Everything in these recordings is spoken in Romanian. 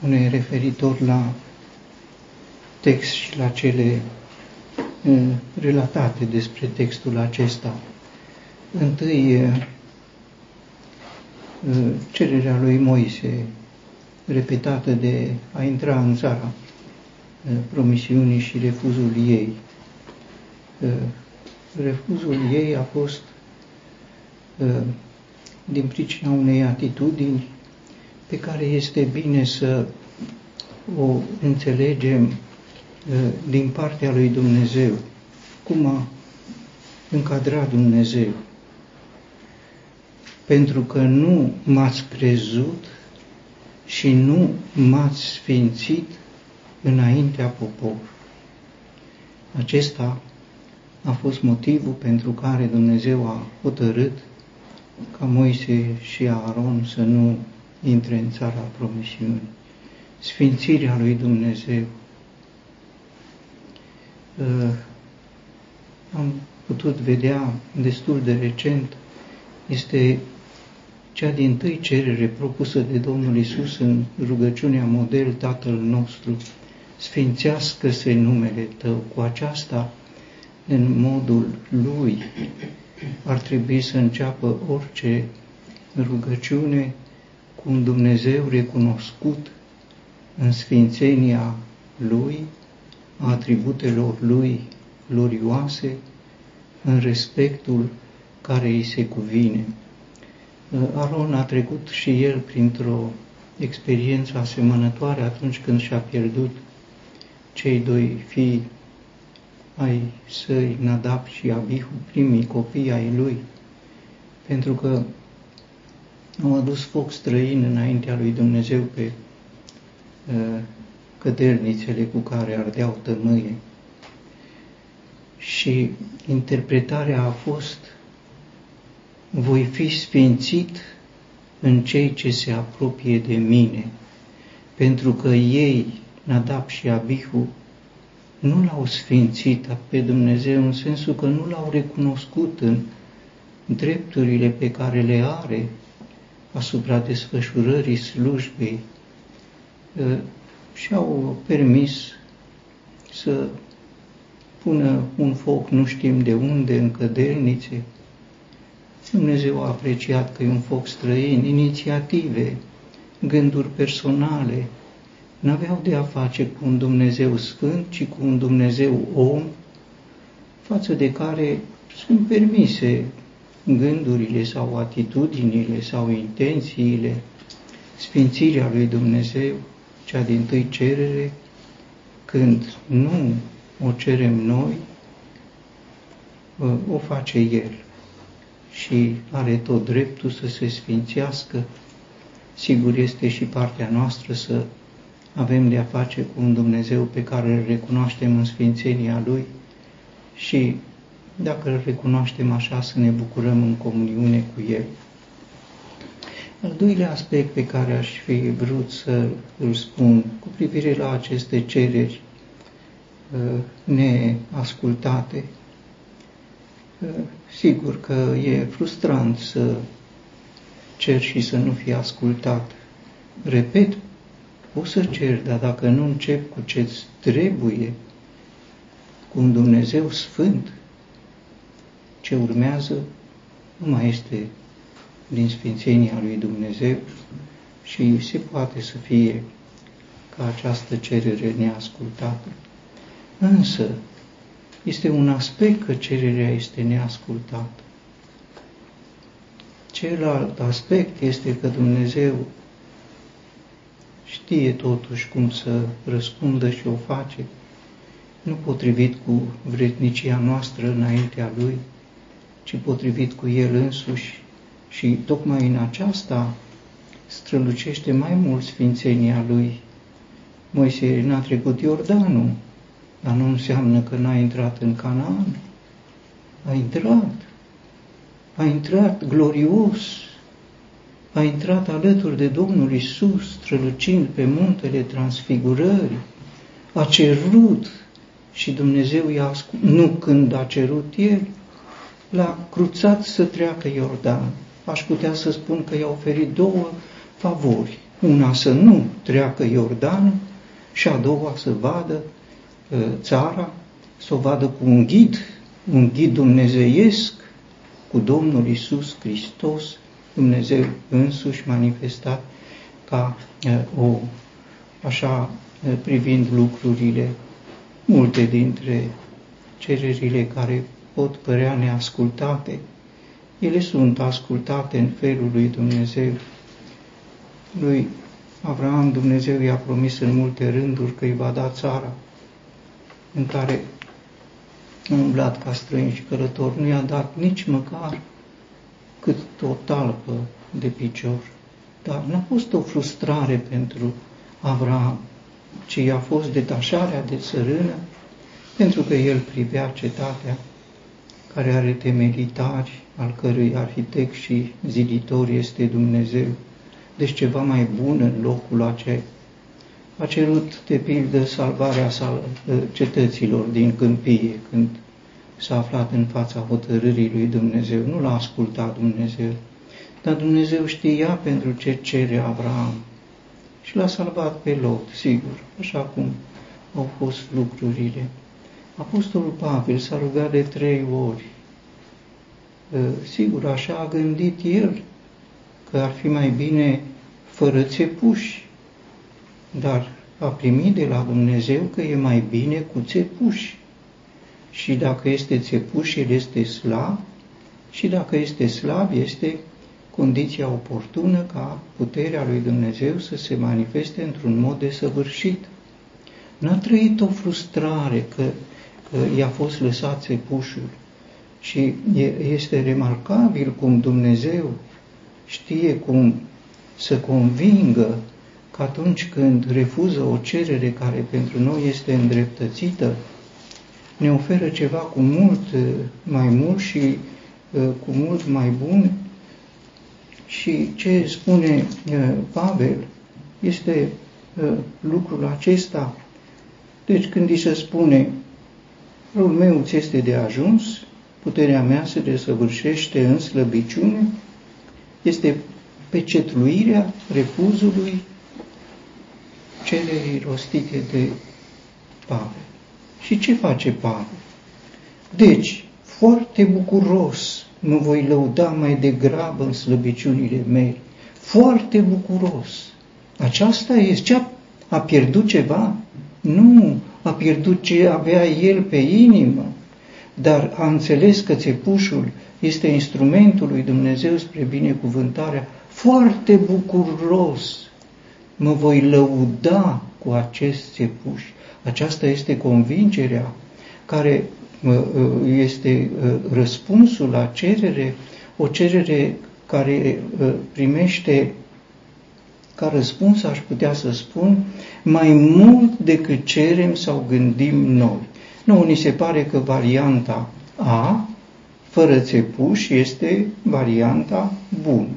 spune referitor la text și la cele uh, relatate despre textul acesta. Întâi, uh, cererea lui Moise, repetată de a intra în țara promisiunii și refuzul ei. Refuzul ei a fost din pricina unei atitudini pe care este bine să o înțelegem din partea lui Dumnezeu, cum a încadrat Dumnezeu. Pentru că nu m-ați crezut și nu m-ați sfințit înaintea poporului. Acesta a fost motivul pentru care Dumnezeu a hotărât ca Moise și Aaron să nu intre în țara promisiunii. Sfințirea lui Dumnezeu. Uh, am putut vedea destul de recent, este cea din tâi cerere propusă de Domnul Isus în rugăciunea model Tatăl nostru, sfințească-se numele Tău. Cu aceasta, în modul Lui, ar trebui să înceapă orice rugăciune cu un Dumnezeu recunoscut în sfințenia Lui, a atributelor Lui glorioase, în respectul care îi se cuvine. Aron a trecut și el printr-o experiență asemănătoare atunci când și-a pierdut cei doi fii ai săi, Nadab și Abihu, primii copii ai lui, pentru că au adus foc străin înaintea lui Dumnezeu pe uh, cădelnițele cu care ardeau tămâie. Și interpretarea a fost voi fi sfințit în cei ce se apropie de mine, pentru că ei, Nadab și Abihu, nu l-au sfințit pe Dumnezeu în sensul că nu l-au recunoscut în drepturile pe care le are asupra desfășurării slujbei ă, și au permis să pună un foc nu știm de unde în cădelnițe. Dumnezeu a apreciat că e un foc străin, inițiative, gânduri personale, n-aveau de a face cu un Dumnezeu sfânt, ci cu un Dumnezeu om, față de care sunt permise gândurile sau atitudinile sau intențiile, sfințirea lui Dumnezeu, cea din tâi cerere, când nu o cerem noi, o face El și are tot dreptul să se sfințească. Sigur este și partea noastră să avem de a face cu un Dumnezeu pe care îl recunoaștem în sfințenia Lui și dacă îl recunoaștem așa, să ne bucurăm în comuniune cu El. Al doilea aspect pe care aș fi vrut să îl spun cu privire la aceste cereri uh, neascultate, uh, sigur că e frustrant să cer și să nu fie ascultat. Repet, Poți să ceri, dar dacă nu încep cu ce trebuie, cu un Dumnezeu sfânt, ce urmează nu mai este din sfințenia lui Dumnezeu și se poate să fie ca această cerere neascultată. Însă, este un aspect că cererea este neascultată. Celălalt aspect este că Dumnezeu știe totuși cum să răspundă și o face, nu potrivit cu vrednicia noastră înaintea Lui, ci potrivit cu El însuși și tocmai în aceasta strălucește mai mult sfințenia Lui. Moise n-a trecut Iordanul, dar nu înseamnă că n-a intrat în Canaan. A intrat. A intrat glorios a intrat alături de Domnul Isus, strălucind pe muntele transfigurării, a cerut și Dumnezeu i-a ascult, nu când a cerut El, l-a cruțat să treacă Iordan. Aș putea să spun că i-a oferit două favori. Una să nu treacă Iordan și a doua să vadă uh, țara, să o vadă cu un ghid, un ghid dumnezeiesc, cu Domnul Isus Hristos, Dumnezeu însuși manifestat ca uh, o, așa uh, privind lucrurile, multe dintre cererile care pot părea neascultate, ele sunt ascultate în felul lui Dumnezeu. Lui Avram Dumnezeu i-a promis în multe rânduri că îi va da țara în care a umblat ca străini și călător, nu i-a dat nici măcar cât o talpă de picior. Dar n-a fost o frustrare pentru Avram, ci i-a fost detașarea de țărână, pentru că el privea cetatea care are temelitari, al cărui arhitect și ziditor este Dumnezeu. Deci ceva mai bun în locul acela. A cerut, de pildă, salvarea sal, ă, cetăților din câmpie, când s-a aflat în fața hotărârii lui Dumnezeu. Nu l-a ascultat Dumnezeu, dar Dumnezeu știa pentru ce cere Abraham și l-a salvat pe Lot, sigur, așa cum au fost lucrurile. Apostolul Pavel s-a rugat de trei ori. Sigur, așa a gândit el, că ar fi mai bine fără țepuși, dar a primit de la Dumnezeu că e mai bine cu țepuși. Și dacă este țepuș, el este slab, și dacă este slab, este condiția oportună ca puterea lui Dumnezeu să se manifeste într-un mod desăvârșit. N-a trăit o frustrare că i-a fost lăsat țepușul. Și este remarcabil cum Dumnezeu știe cum să convingă că atunci când refuză o cerere care pentru noi este îndreptățită, ne oferă ceva cu mult mai mult și uh, cu mult mai bun. Și ce spune uh, Pavel este uh, lucrul acesta. Deci când îi se spune Rolul meu ți este de ajuns, puterea mea se desăvârșește în slăbiciune, este pecetluirea refuzului cererii rostite de Pavel. Și ce face Pavel? Deci, foarte bucuros mă voi lăuda mai degrabă în slăbiciunile mele. Foarte bucuros. Aceasta este. Ce a, a pierdut ceva? Nu, a pierdut ce avea el pe inimă, dar a înțeles că țepușul este instrumentul lui Dumnezeu spre binecuvântarea, foarte bucuros mă voi lăuda cu acest țepuș. Aceasta este convingerea care este răspunsul la cerere, o cerere care primește ca răspuns aș putea să spun mai mult decât cerem sau gândim noi. Nu, ni se pare că varianta A, fără țepuș, este varianta bună.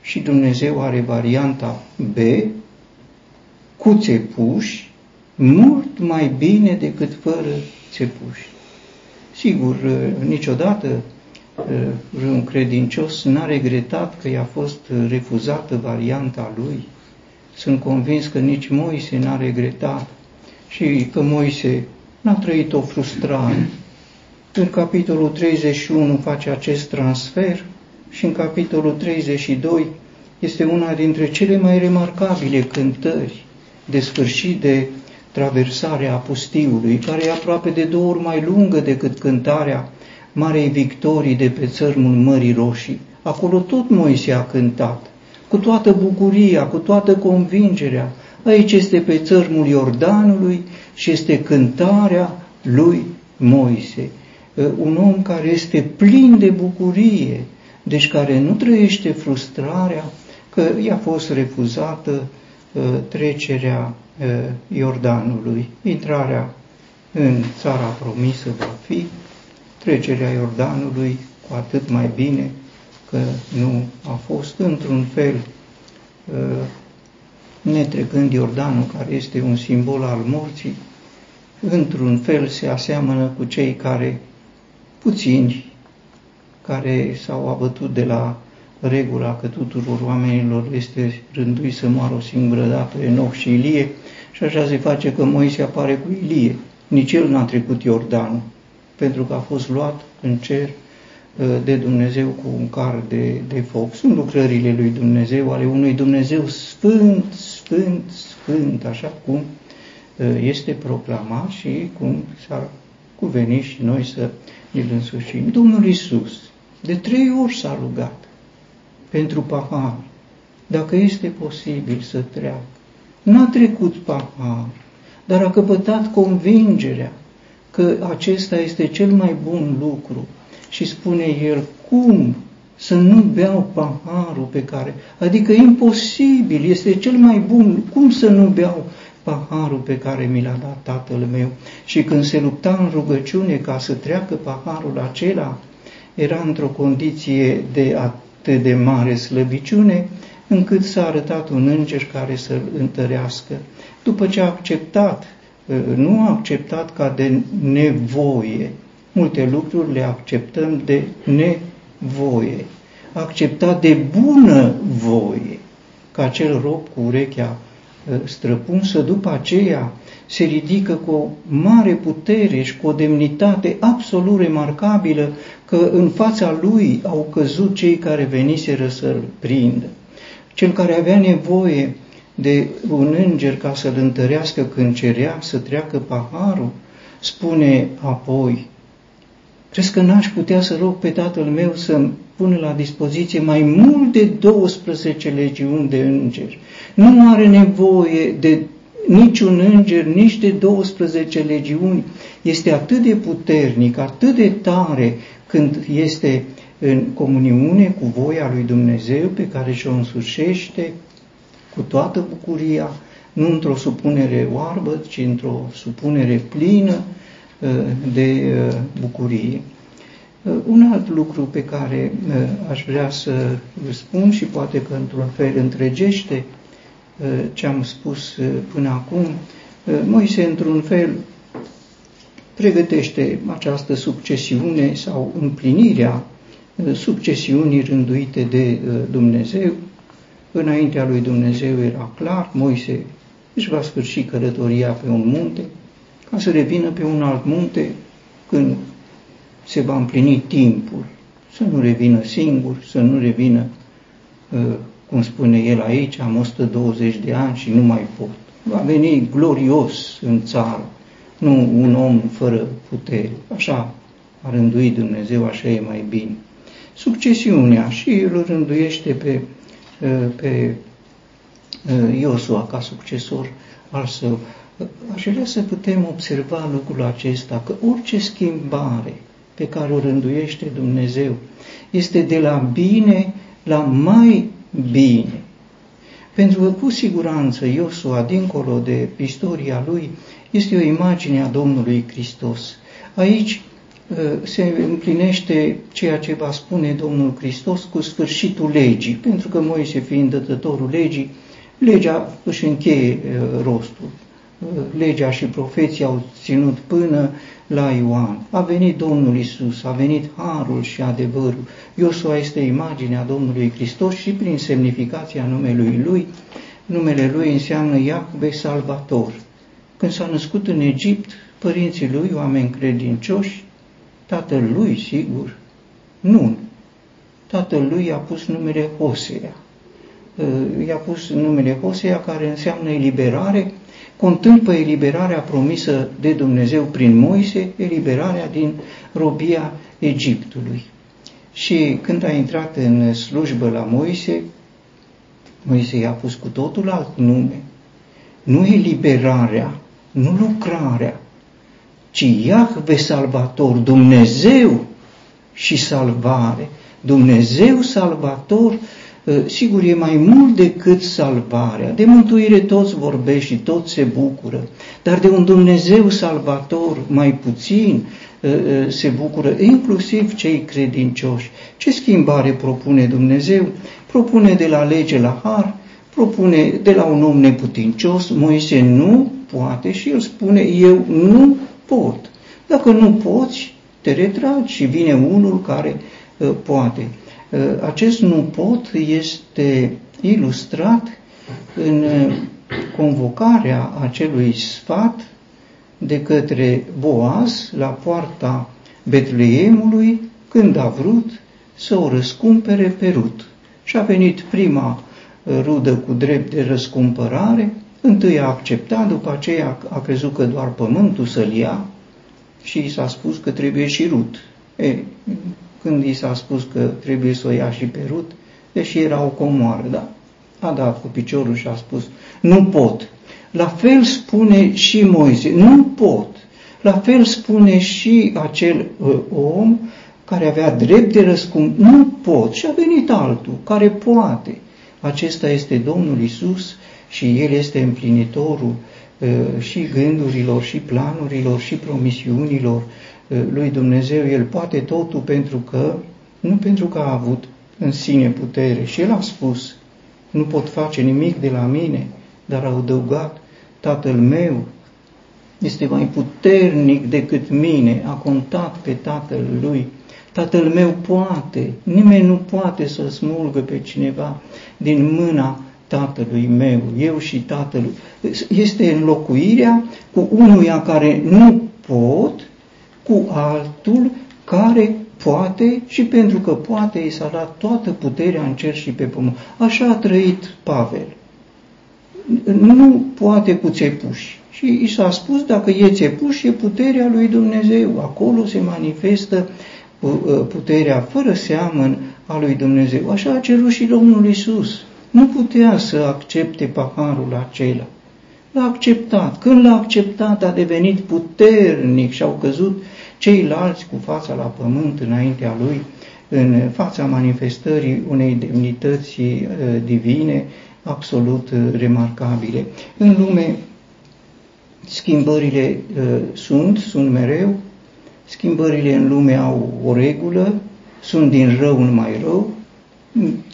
Și Dumnezeu are varianta B, cu țepuși, mult mai bine decât fără țepuși. Sigur, niciodată vreun credincios n-a regretat că i-a fost refuzată varianta lui. Sunt convins că nici Moise n-a regretat și că Moise n-a trăit o frustrare. În capitolul 31 face acest transfer și în capitolul 32 este una dintre cele mai remarcabile cântări de sfârșit de traversarea pustiului, care e aproape de două ori mai lungă decât cântarea Marei Victorii de pe țărmul Mării Roșii. Acolo tot Moise a cântat, cu toată bucuria, cu toată convingerea. Aici este pe țărmul Iordanului și este cântarea lui Moise. Un om care este plin de bucurie, deci care nu trăiește frustrarea că i-a fost refuzată trecerea Iordanului, intrarea în țara promisă va fi, trecerea Iordanului, cu atât mai bine că nu a fost într-un fel, uh, netrecând Iordanul, care este un simbol al morții, într-un fel se aseamănă cu cei care, puțini, care s-au abătut de la regula că tuturor oamenilor este rânduit să moară o singură dată Enoch și Ilie și așa se face că Moise apare cu Ilie. Nici el n-a trecut Iordanul, pentru că a fost luat în cer uh, de Dumnezeu cu un car de, de foc. Sunt lucrările lui Dumnezeu, ale unui Dumnezeu sfânt, sfânt, sfânt, așa cum uh, este proclamat și cum s-ar cuveni și noi să îl însușim. Domnul Isus de trei ori s-a rugat pentru pahar, dacă este posibil să treacă. N-a trecut pahar, dar a căpătat convingerea că acesta este cel mai bun lucru și spune el, cum să nu beau paharul pe care, adică imposibil, este cel mai bun, cum să nu beau paharul pe care mi l-a dat tatăl meu. Și când se lupta în rugăciune ca să treacă paharul acela, era într-o condiție de atât de mare slăbiciune, încât s-a arătat un înger care să-l întărească. După ce a acceptat, ă, nu a acceptat ca de nevoie, multe lucruri le acceptăm de nevoie, a acceptat de bună voie, ca acel rob cu urechea ă, străpunsă, după aceea se ridică cu o mare putere și cu o demnitate absolut remarcabilă că în fața lui au căzut cei care veniseră să-l prindă. Cel care avea nevoie de un înger ca să-l întărească când cerea să treacă paharul, spune apoi, crezi că n-aș putea să rog pe tatăl meu să-mi pună la dispoziție mai mult de 12 legiuni de îngeri. Nu are nevoie de niciun înger, nici de 12 legiuni. Este atât de puternic, atât de tare când este în comuniune cu voia lui Dumnezeu pe care și-o însușește cu toată bucuria, nu într-o supunere oarbă, ci într-o supunere plină uh, de uh, bucurie. Uh, un alt lucru pe care aș vrea să spun și poate că într-un fel întregește ce am spus până acum, Moise într-un fel pregătește această succesiune sau împlinirea uh, succesiunii rânduite de uh, Dumnezeu. Înaintea lui Dumnezeu era clar, Moise își va sfârși călătoria pe un munte, ca să revină pe un alt munte când se va împlini timpul, să nu revină singur, să nu revină, uh, cum spune el aici, am 120 de ani și nu mai pot. Va veni glorios în țară, nu un om fără putere. Așa a rânduit Dumnezeu, așa e mai bine. Succesiunea și îl rânduiește pe, ă, pe ă, Iosua ca succesor al său. Aș vrea să putem observa lucrul acesta, că orice schimbare pe care o rânduiește Dumnezeu este de la bine la mai bine. Pentru că cu siguranță Iosua, dincolo de istoria lui, este o imagine a Domnului Hristos. Aici uh, se împlinește ceea ce va spune Domnul Hristos cu sfârșitul legii, pentru că Moise fiind dătătorul legii, legea își încheie uh, rostul. Uh, legea și profeții au ținut până la Ioan. A venit Domnul Isus, a venit Harul și adevărul. Iosua este imaginea Domnului Hristos și prin semnificația numelui Lui, numele Lui înseamnă Iacve Salvator. Când s-a născut în Egipt, părinții lui, oameni credincioși, tatăl lui, sigur, nu. Tatăl lui i-a pus numele Hosea. Uh, i-a pus numele Hosea, care înseamnă eliberare, contând pe eliberarea promisă de Dumnezeu prin Moise, eliberarea din robia Egiptului. Și când a intrat în slujbă la Moise, Moise i-a pus cu totul alt nume. Nu eliberarea, nu lucrarea, ci Iahve Salvator, Dumnezeu și salvare. Dumnezeu Salvator, ă, sigur, e mai mult decât salvarea. De mântuire toți vorbesc și toți se bucură, dar de un Dumnezeu Salvator mai puțin ă, ă, se bucură, inclusiv cei credincioși. Ce schimbare propune Dumnezeu? Propune de la lege la har, propune de la un om neputincios, Moise nu poate și el spune, eu nu pot. Dacă nu poți, te retragi și vine unul care uh, poate. Acest nu pot este ilustrat în convocarea acelui sfat de către Boaz la poarta Betleemului când a vrut să o răscumpere pe Rut. Și a venit prima rudă cu drept de răscumpărare, întâi a acceptat, după aceea a crezut că doar pământul să-l ia și i s-a spus că trebuie și Rut. E, când i s-a spus că trebuie să o ia și pe Rut, deși era o comoară, da, a dat cu piciorul și a spus, nu pot. La fel spune și Moise, nu pot. La fel spune și acel uh, om care avea drept de răscump, nu pot. Și a venit altul care poate. Acesta este Domnul Isus și El este împlinitorul uh, și gândurilor, și planurilor, și promisiunilor uh, lui Dumnezeu. El poate totul pentru că, nu pentru că a avut în sine putere. Și El a spus, nu pot face nimic de la mine, dar a adăugat, Tatăl meu este mai puternic decât mine, a contat pe Tatăl lui. Tatăl meu poate, nimeni nu poate să smulgă pe cineva din mâna Tatălui meu, eu și Tatălui. Este înlocuirea cu unuia care nu pot, cu altul care poate și pentru că poate i s-a dat toată puterea în cer și pe pământ. Așa a trăit Pavel. Nu poate cu țepuși. Și i s-a spus, dacă e țepuș, e puterea lui Dumnezeu. Acolo se manifestă uh, puterea fără seamăn a lui Dumnezeu. Așa a cerut și Domnul Isus. Nu putea să accepte paharul acela. L-a acceptat. Când l-a acceptat, a devenit puternic și au căzut ceilalți cu fața la pământ înaintea lui, în fața manifestării unei demnități uh, divine absolut uh, remarcabile. În lume schimbările uh, sunt, sunt mereu, schimbările în lume au o regulă, sunt din rău în mai rău.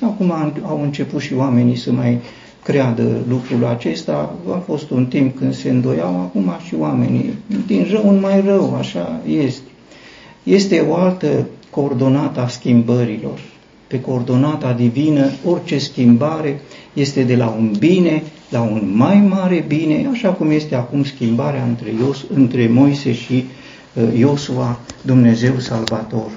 Acum au început și oamenii să mai creadă lucrul acesta. A fost un timp când se îndoiau, acum și oamenii. Din rău în mai rău, așa este. Este o altă coordonată a schimbărilor. Pe coordonata divină, orice schimbare este de la un bine la un mai mare bine, așa cum este acum schimbarea între, Ios, între Moise și uh, Iosua, Dumnezeu Salvator.